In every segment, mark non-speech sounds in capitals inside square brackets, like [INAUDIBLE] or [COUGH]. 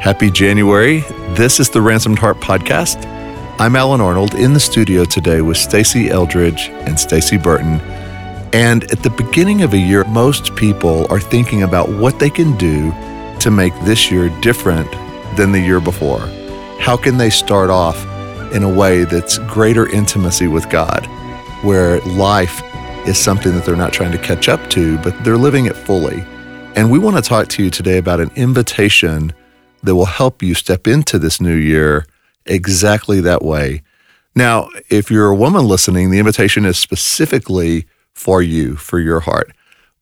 Happy January. This is the Ransomed Heart podcast. I'm Allen Arnold in the studio today with Stasi Eldredge and Stacey Burton. And at the beginning of a year, most people are thinking about what they can do to make this year different than the year before. How can they start off in a way that's greater intimacy with God, where life is something that they're not trying to catch up to, but they're living it fully? And we want to talk to you today about an invitation that will help you step into this new year exactly that way. Now, if you're a woman listening, the invitation is specifically for you, for your heart.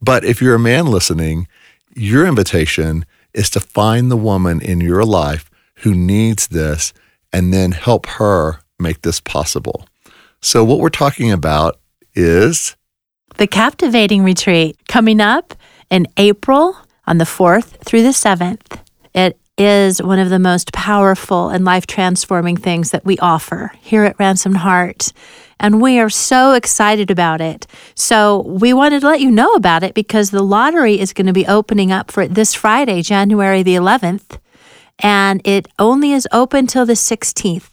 But if you're a man listening, your invitation is to find the woman in your life who needs this and then help her make this possible. So, what we're talking about is the Captivating Retreat coming up in April on the 4th through the 7th. It is one of the most powerful and life transforming things that we offer here at Ransomed Heart. And we are so excited about it. So, we wanted to let you know about it because the lottery is going to be opening up for it this Friday, January the 11th. And it only is open till the 16th.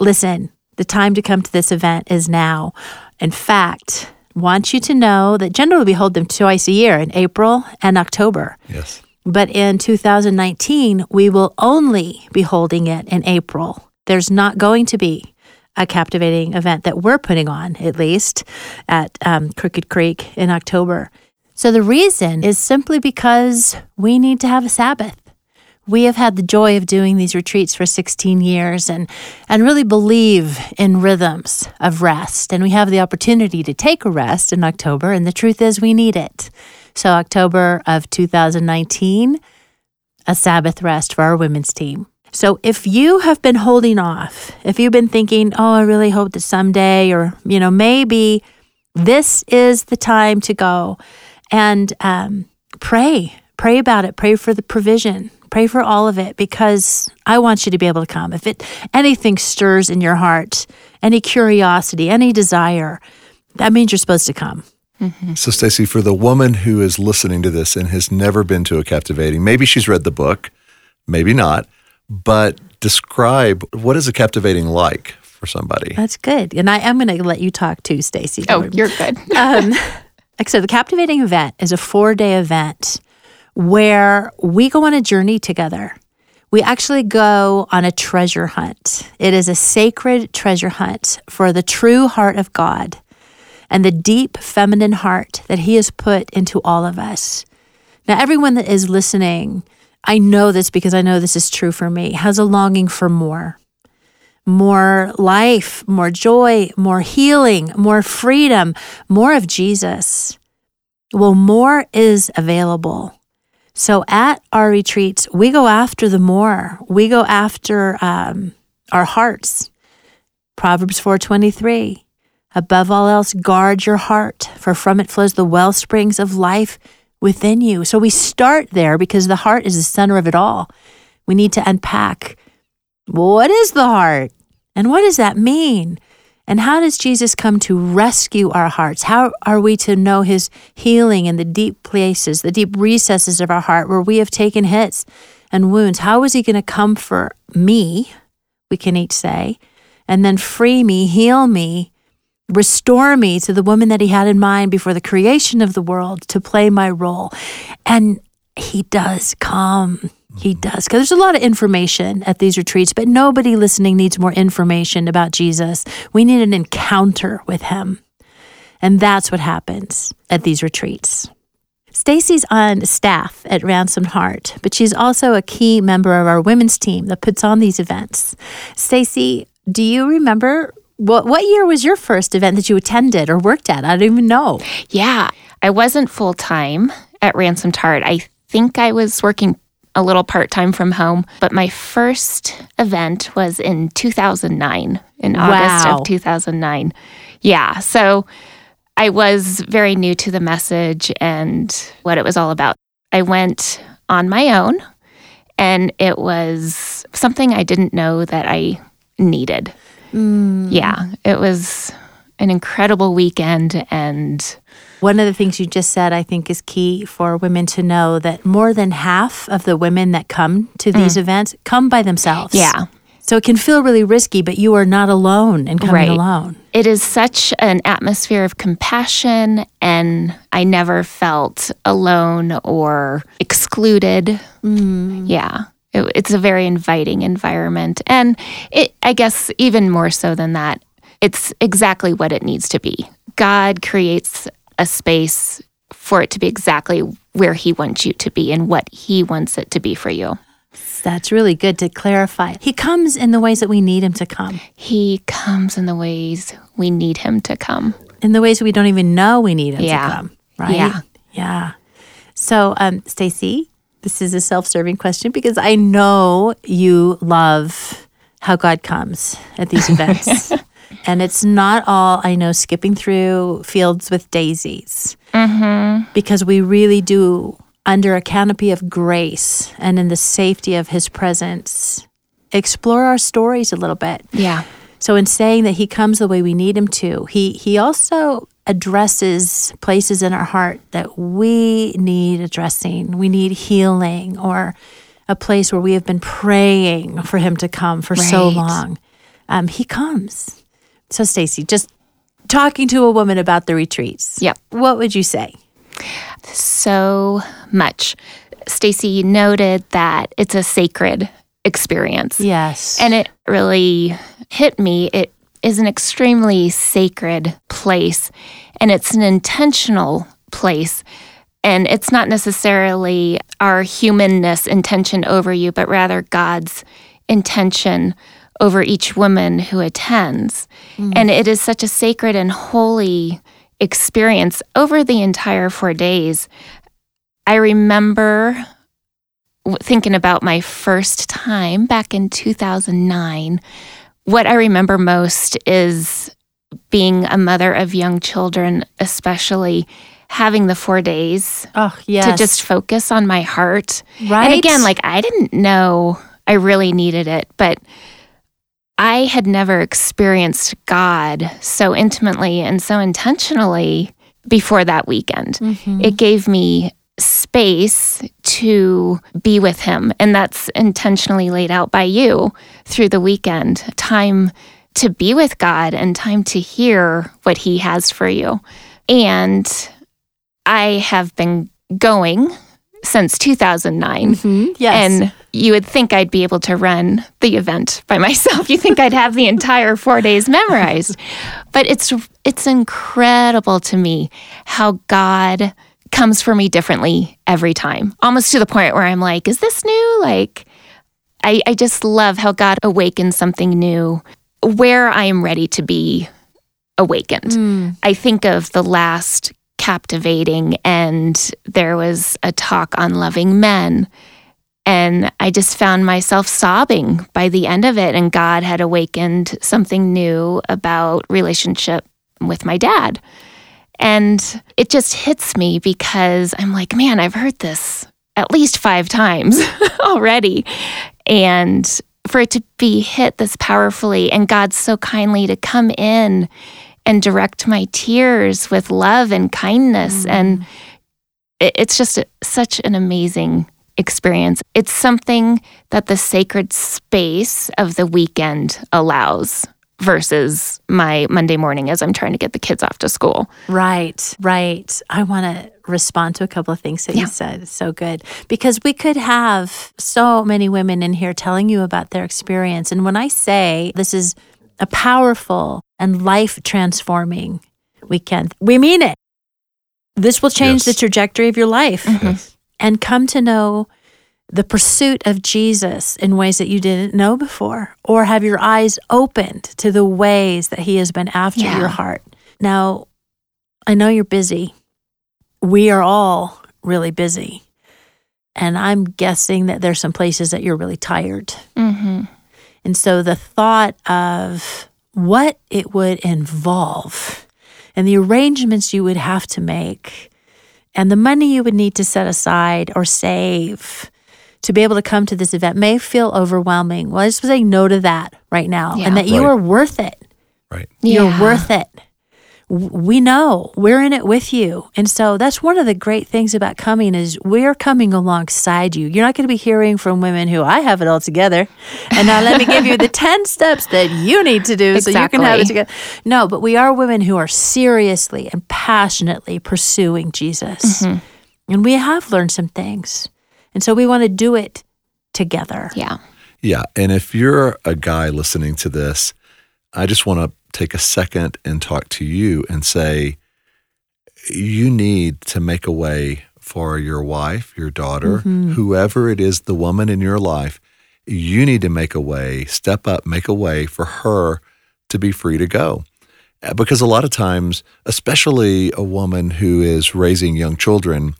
Listen, the time to come to this event is now. In fact, want you to know that generally we hold them twice a year in April and October. yes. But in 2019, we will only be holding it in April. There's not going to be a captivating event that we're putting on, at least at um, Crooked Creek in October. So the reason is simply because we need to have a Sabbath. We have had the joy of doing these retreats for 16 years and, and really believe in rhythms of rest. And we have the opportunity to take a rest in October, and the truth is we need it. So, October of 2019, a Sabbath rest for our women's team. So, if you have been holding off, if you've been thinking, oh, I really hope that someday, or, you know, maybe this is the time to go and um, pray, pray about it, pray for the provision, pray for all of it, because I want you to be able to come. If it anything stirs in your heart, any curiosity, any desire, that means you're supposed to come. So, Stacy, for the woman who is listening to this and has never been to a captivating, maybe she's read the book, maybe not, but describe what is a captivating like for somebody. That's good. And I am going to let you talk too, Stacy. Oh, you're good. [LAUGHS] um, like so the captivating event is a four day event where we go on a journey together. We actually go on a treasure hunt. It is a sacred treasure hunt for the true heart of God and the deep feminine heart that He has put into all of us. Now, everyone that is listening, I know this because I know this is true for me, has a longing for more more life, more joy, more healing, more freedom, more of Jesus. Well, more is available. So at our retreats, we go after the more. We go after um, our hearts. Proverbs 4:23. Above all else, guard your heart, for from it flows the well springs of life within you. So we start there because the heart is the center of it all. We need to unpack what is the heart? And what does that mean? And how does Jesus come to rescue our hearts? How are we to know his healing in the deep places, the deep recesses of our heart where we have taken hits and wounds? How is he going to comfort me? We can each say, and then free me, heal me, restore me to the woman that he had in mind before the creation of the world to play my role. And he does come. He mm-hmm. does. Because there's a lot of information at these retreats, but nobody listening needs more information about Jesus. We need an encounter with him. And that's what happens at these retreats. Stacy's on staff at Ransomed Heart, but she's also a key member of our women's team that puts on these events. Stacy, do you remember what what year was your first event that you attended or worked at? I don't even know. Yeah, I wasn't full time at Ransomed Heart. I think I was working a little part time from home, but my first event was in 2009, in August of 2009. Yeah, so I was very new to the message and what it was all about. I went on my own, and it was something I didn't know that I needed. Yeah, it was an incredible weekend and One of the things you just said, I think, is key for women to know that more than half of the women that come to these events come by themselves. Mm. Yeah. So it can feel really risky, but you are not alone in coming Right. alone. It is such an atmosphere of compassion, and I never felt alone or excluded. Yeah. It- it's a very inviting environment. And it, I guess, even more so than that, it's exactly what it needs to be. God creates a space for it to be exactly where He wants you to be and what He wants it to be for you. That's really good to clarify. He comes in the ways that we need him to come, He comes in the ways we need Him to come. in the ways we don't even know we need him Yeah. to come. Right? Yeah. Yeah. So, um, Stacy, this is a self-serving question because I know you love how God comes at these events. [LAUGHS] and it's not all I know skipping through fields with daisies. Mm-hmm. Because we really do under a canopy of grace and in the safety of his presence explore our stories a little bit. Yeah. So in saying that he comes the way we need him to, he he also addresses places in our heart that we need addressing. We need healing or a place where we have been praying for him to come for so long. Um, he comes. So Stacy, just talking to a woman about the retreats. Yep. What would you say? so much. Stacy noted that it's a sacred experience. Yes. And it really hit me. It is an extremely sacred place and it's an intentional place. And it's not necessarily our humanness intention over you, but rather God's intention over each woman who attends. Mm. And it is such a sacred and holy experience over the entire four days. I remember thinking about my first time back in 2009. What I remember most is being a mother of young children, especially having the four days oh yes. to just focus on my heart. right. And again, like I didn't know I really needed it, but I had never experienced God so intimately and so intentionally before that weekend. Mm-hmm. It gave me space to be with Him. And that's intentionally laid out by you through the weekend time to be with God and time to hear what He has for you. And I have been going since 2009. Mhm. Yes. And you would think I'd be able to run the event by [LAUGHS] myself. You think I'd have the entire 4 days memorized. [LAUGHS] But it's it's incredible to me how God comes for me differently every time. Almost to the point where I'm like, is this new? Like I, I just love how God awakens something new where I am ready to be awakened. Mm. I think of the last captivating, and there was a talk on loving men. And I just found myself sobbing by the end of it. And God had awakened something new about relationship with my dad. And it just hits me because I'm like, man, I've heard this at least five times [LAUGHS] already. And for it to be hit this powerfully and God so kindly to come in and direct my tears with love and kindness. Mm. And it, it's just a, such an amazing experience. It's something that the sacred space of the weekend allows versus my Monday morning as I'm trying to get the kids off to school. Right, right. I want to respond to a couple of things that Yeah. you said. It's so good because we could have so many women in here telling you about their experience. And when I say this is a powerful and life transforming weekend, we mean it. This will change Yes. the trajectory of your life mm-hmm. Yes. and come to know the pursuit of Jesus in ways that you didn't know before, or have your eyes opened to the ways that He has been after Yeah. your heart. Now, I know you're busy. We are all really busy. And I'm guessing that there's some places that you're really tired. Mm-hmm. And so the thought of what it would involve and the arrangements you would have to make and the money you would need to set aside or save to be able to come to this event may feel overwhelming. Well, I just say no to that right now Yeah. and that you Right. are worth it. Right. You're worth it. we know we're in it with you. And so that's one of the great things about coming is we're coming alongside you. You're not going to be hearing from women who I have it all together. And now let me give you the [LAUGHS] 10 steps that you need to do so you can have it together. No, but we are women who are seriously and passionately pursuing Jesus. Mm-hmm. And we have learned some things. And so we want to do it together. Yeah. Yeah. And if you're a guy listening to this, I just want to take a second and talk to you and say, you need to make a way for your wife, your daughter, mm-hmm. whoever it is, the woman in your life. You need to make a way, step up, make a way for her to be free to go. Because a lot of times, especially a woman who is raising young children,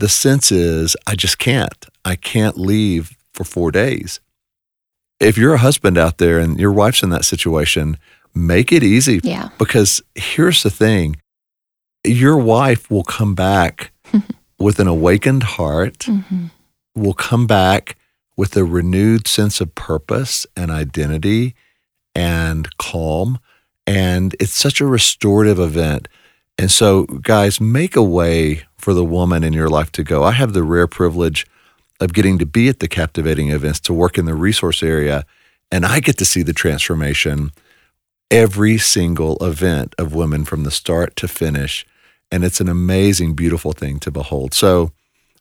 the sense is, I just can't. I can't leave for four days if you're a husband out there and your wife's in that situation, make it easy. Yeah. Because here's the thing your wife will come back [LAUGHS] with an awakened heart, hmm will come back with a renewed sense of purpose and identity and calm. And it's such a restorative event. And so, guys, make a way for the woman in your life to go. I have the rare privilege of getting to be at the captivating events to work in the resource area, and I get to see the transformation every single event of women from the start to finish. And it's an amazing, beautiful thing to behold. So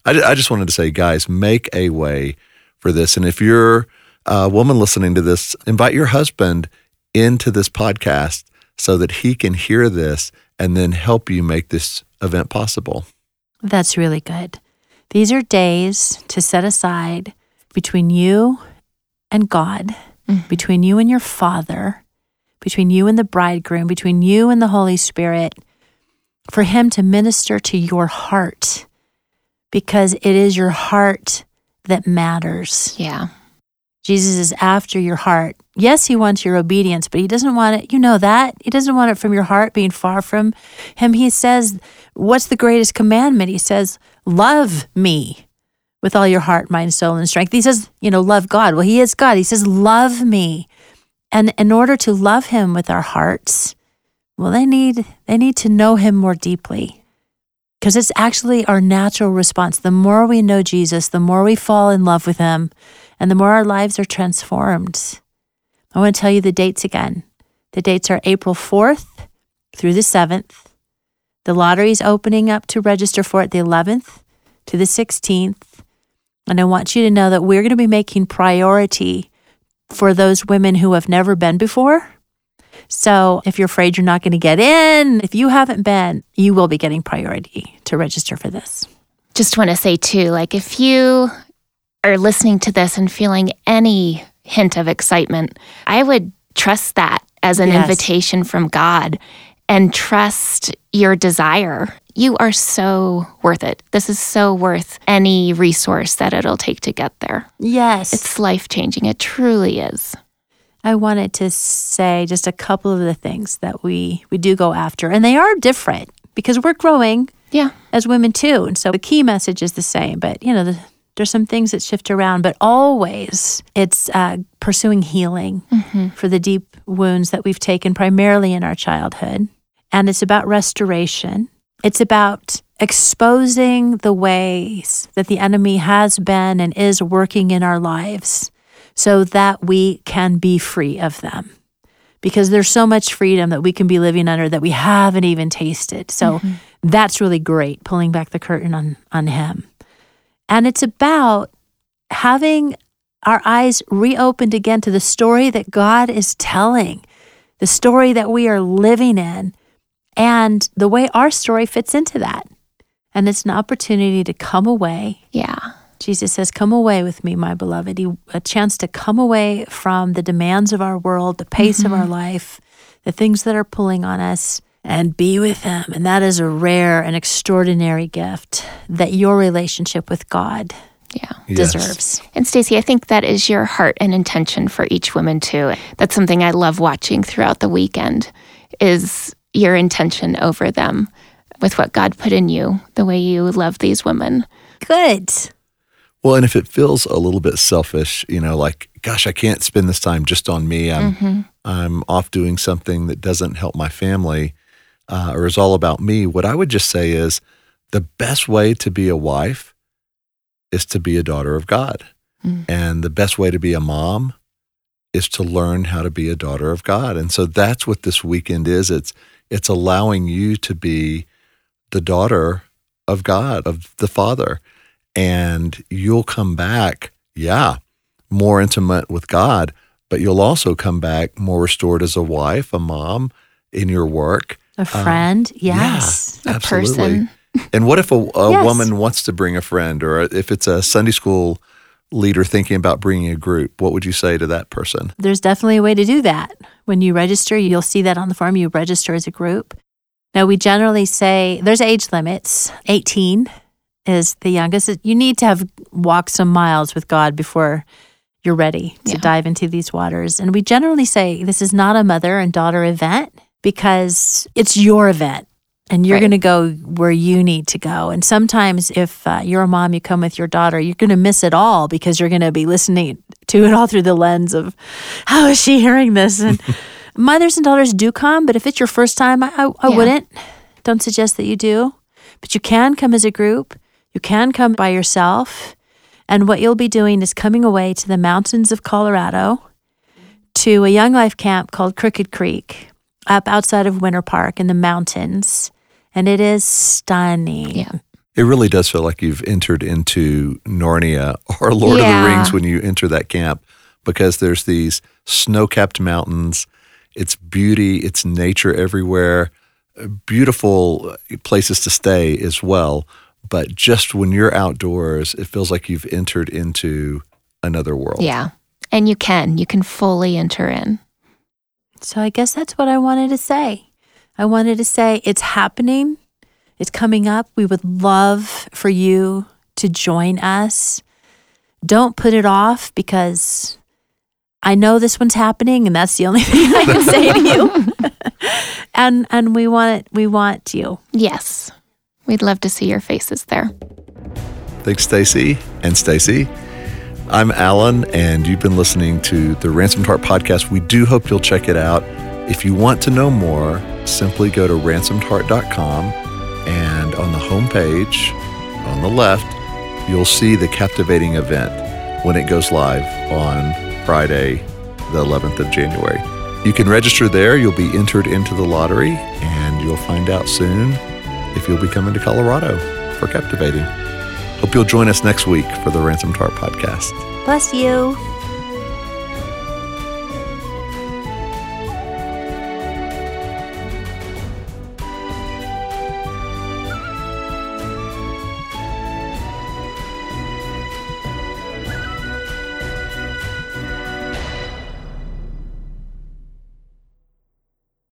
I, I just wanted to say, guys, make a way for this. And if you're a woman listening to this, invite your husband into this podcast so that he can hear this and then help you make this event possible. That's really good. These are days to set aside between you and God, mm. between you and your Father, between you and the bridegroom, between you and the Holy Spirit, for Him to minister to your heart because it is your heart that matters. Yeah. Jesus is after your heart. Yes, he wants your obedience, but he doesn't want it. You know that. He doesn't want it from your heart being far from him. He says, What's the greatest commandment? He says, Love me with all your heart, mind, soul, and strength. He says, You know, love God. Well, he is God. He says, Love me. And in order to love him with our hearts, well, they need they need to know him more deeply. Because it's actually our natural response. The more we know Jesus, the more we fall in love with him, and the more our lives are transformed. I want to tell you the dates again. The dates are April 4th through the 7th. The lottery is opening up to register for it the 11th to the 16th. And I want you to know that we're going to be making priority for those women who have never been before. So if you're afraid you're not going to get in, if you haven't been, you will be getting priority to register for this. Just want to say, too, like if you are listening to this and feeling any hint of excitement, I would trust that as an Yes. invitation from God and trust your desire. You are so worth it. This is so worth any resource that it'll take to get there. Yes. It's life changing. It truly is. I wanted to say just a couple of the things that we we do go after, and they are different because we're growing Yeah. as women too, and so the key message is the same. But you know, the, there's some things that shift around, but always it's uh, pursuing healing for the deep wounds that we've taken primarily in our childhood, and it's about restoration. It's about exposing the ways that the enemy has been and is working in our lives so that we can be free of them. Because there's so much freedom that we can be living under that we haven't even tasted. So that's really great, pulling back the curtain on, on him. And it's about having our eyes reopened again to the story that God is telling, the story that we are living in, and the way our story fits into that. And it's an opportunity to come away Yeah. Jesus says, Come away with me, my beloved. He, a chance to come away from the demands of our world, the pace of our mm-hmm. life, the things that are pulling on us, and be with Him. And that is a rare and extraordinary gift that your relationship with God Yeah. Yes. deserves. And Stacey, I think that is your heart and intention for each woman too. That's something I love watching throughout the weekend is your intention over them with what God put in you, the way you love these women. Good. Well, and if it feels a little bit selfish, you know, like, gosh, I can't spend this time just on me. I'm mm-hmm. I'm off doing something that doesn't help my family. Uh, or is all about me, what I would just say is the best way to be a wife is to be a daughter of God. Mm. And the best way to be a mom is to learn how to be a daughter of God. And so that's what this weekend is. It's it's allowing you to be the daughter of God, of the Father. And you'll come back, yeah, more intimate with God, but you'll also come back more restored as a wife, a mom, in your work. A uh, friend, yes. Yeah, A absolutely. person. And what if a, a Yes. woman wants to bring a friend, or if it's a Sunday school leader thinking about bringing a group? What would you say to that person? There's definitely a way to do that. When you register, you'll see that on the form. You register as a group. Now, we generally say there's age limits. 18 is the youngest. You need to have walked some miles with God before you're ready to Yeah. dive into these waters. And we generally say this is not a mother and daughter event because it's your event and you're Right. going to go where you need to go. And sometimes, if uh, you're a mom, you come with your daughter, you're going to miss it all because you're going to be listening to it all through the lens of how is she hearing this? And [LAUGHS] mothers and daughters do come, but if it's your first time, I, I, I Yeah. wouldn't. Don't suggest that you do. But you can come as a group, you can come by yourself. And what you'll be doing is coming away to the mountains of Colorado to a young life camp called Crooked Creek up outside of Winter Park in the mountains. And it is stunning. Yeah. It really does feel like you've entered into Narnia or Lord of the Rings when you enter that camp because there's these snow capped mountains. It's beauty, it's nature everywhere, beautiful places to stay as well. But just when you're outdoors, it feels like you've entered into another world. Yeah. And you can. You can fully enter in. So I guess that's what I wanted to say. I wanted to say it's happening. It's coming up. We would love for you to join us. Don't put it off because I know this one's happening and that's the only [LAUGHS] thing I can say to you. [LAUGHS] and and we want it we want you. Yes. We'd love to see your faces there. Thanks, Stacy and Stacy. I'm Allen, and you've been listening to the Ransomed Heart podcast. We do hope you'll check it out. If you want to know more, simply go to ransomedheart.com, and on the homepage on the left, you'll see the captivating event when it goes live on Friday, the 11th of January. You can register there. You'll be entered into the lottery, and you'll find out soon if you'll be coming to Colorado for captivating. Hope you'll join us next week for the Ransom Heart podcast. Bless you.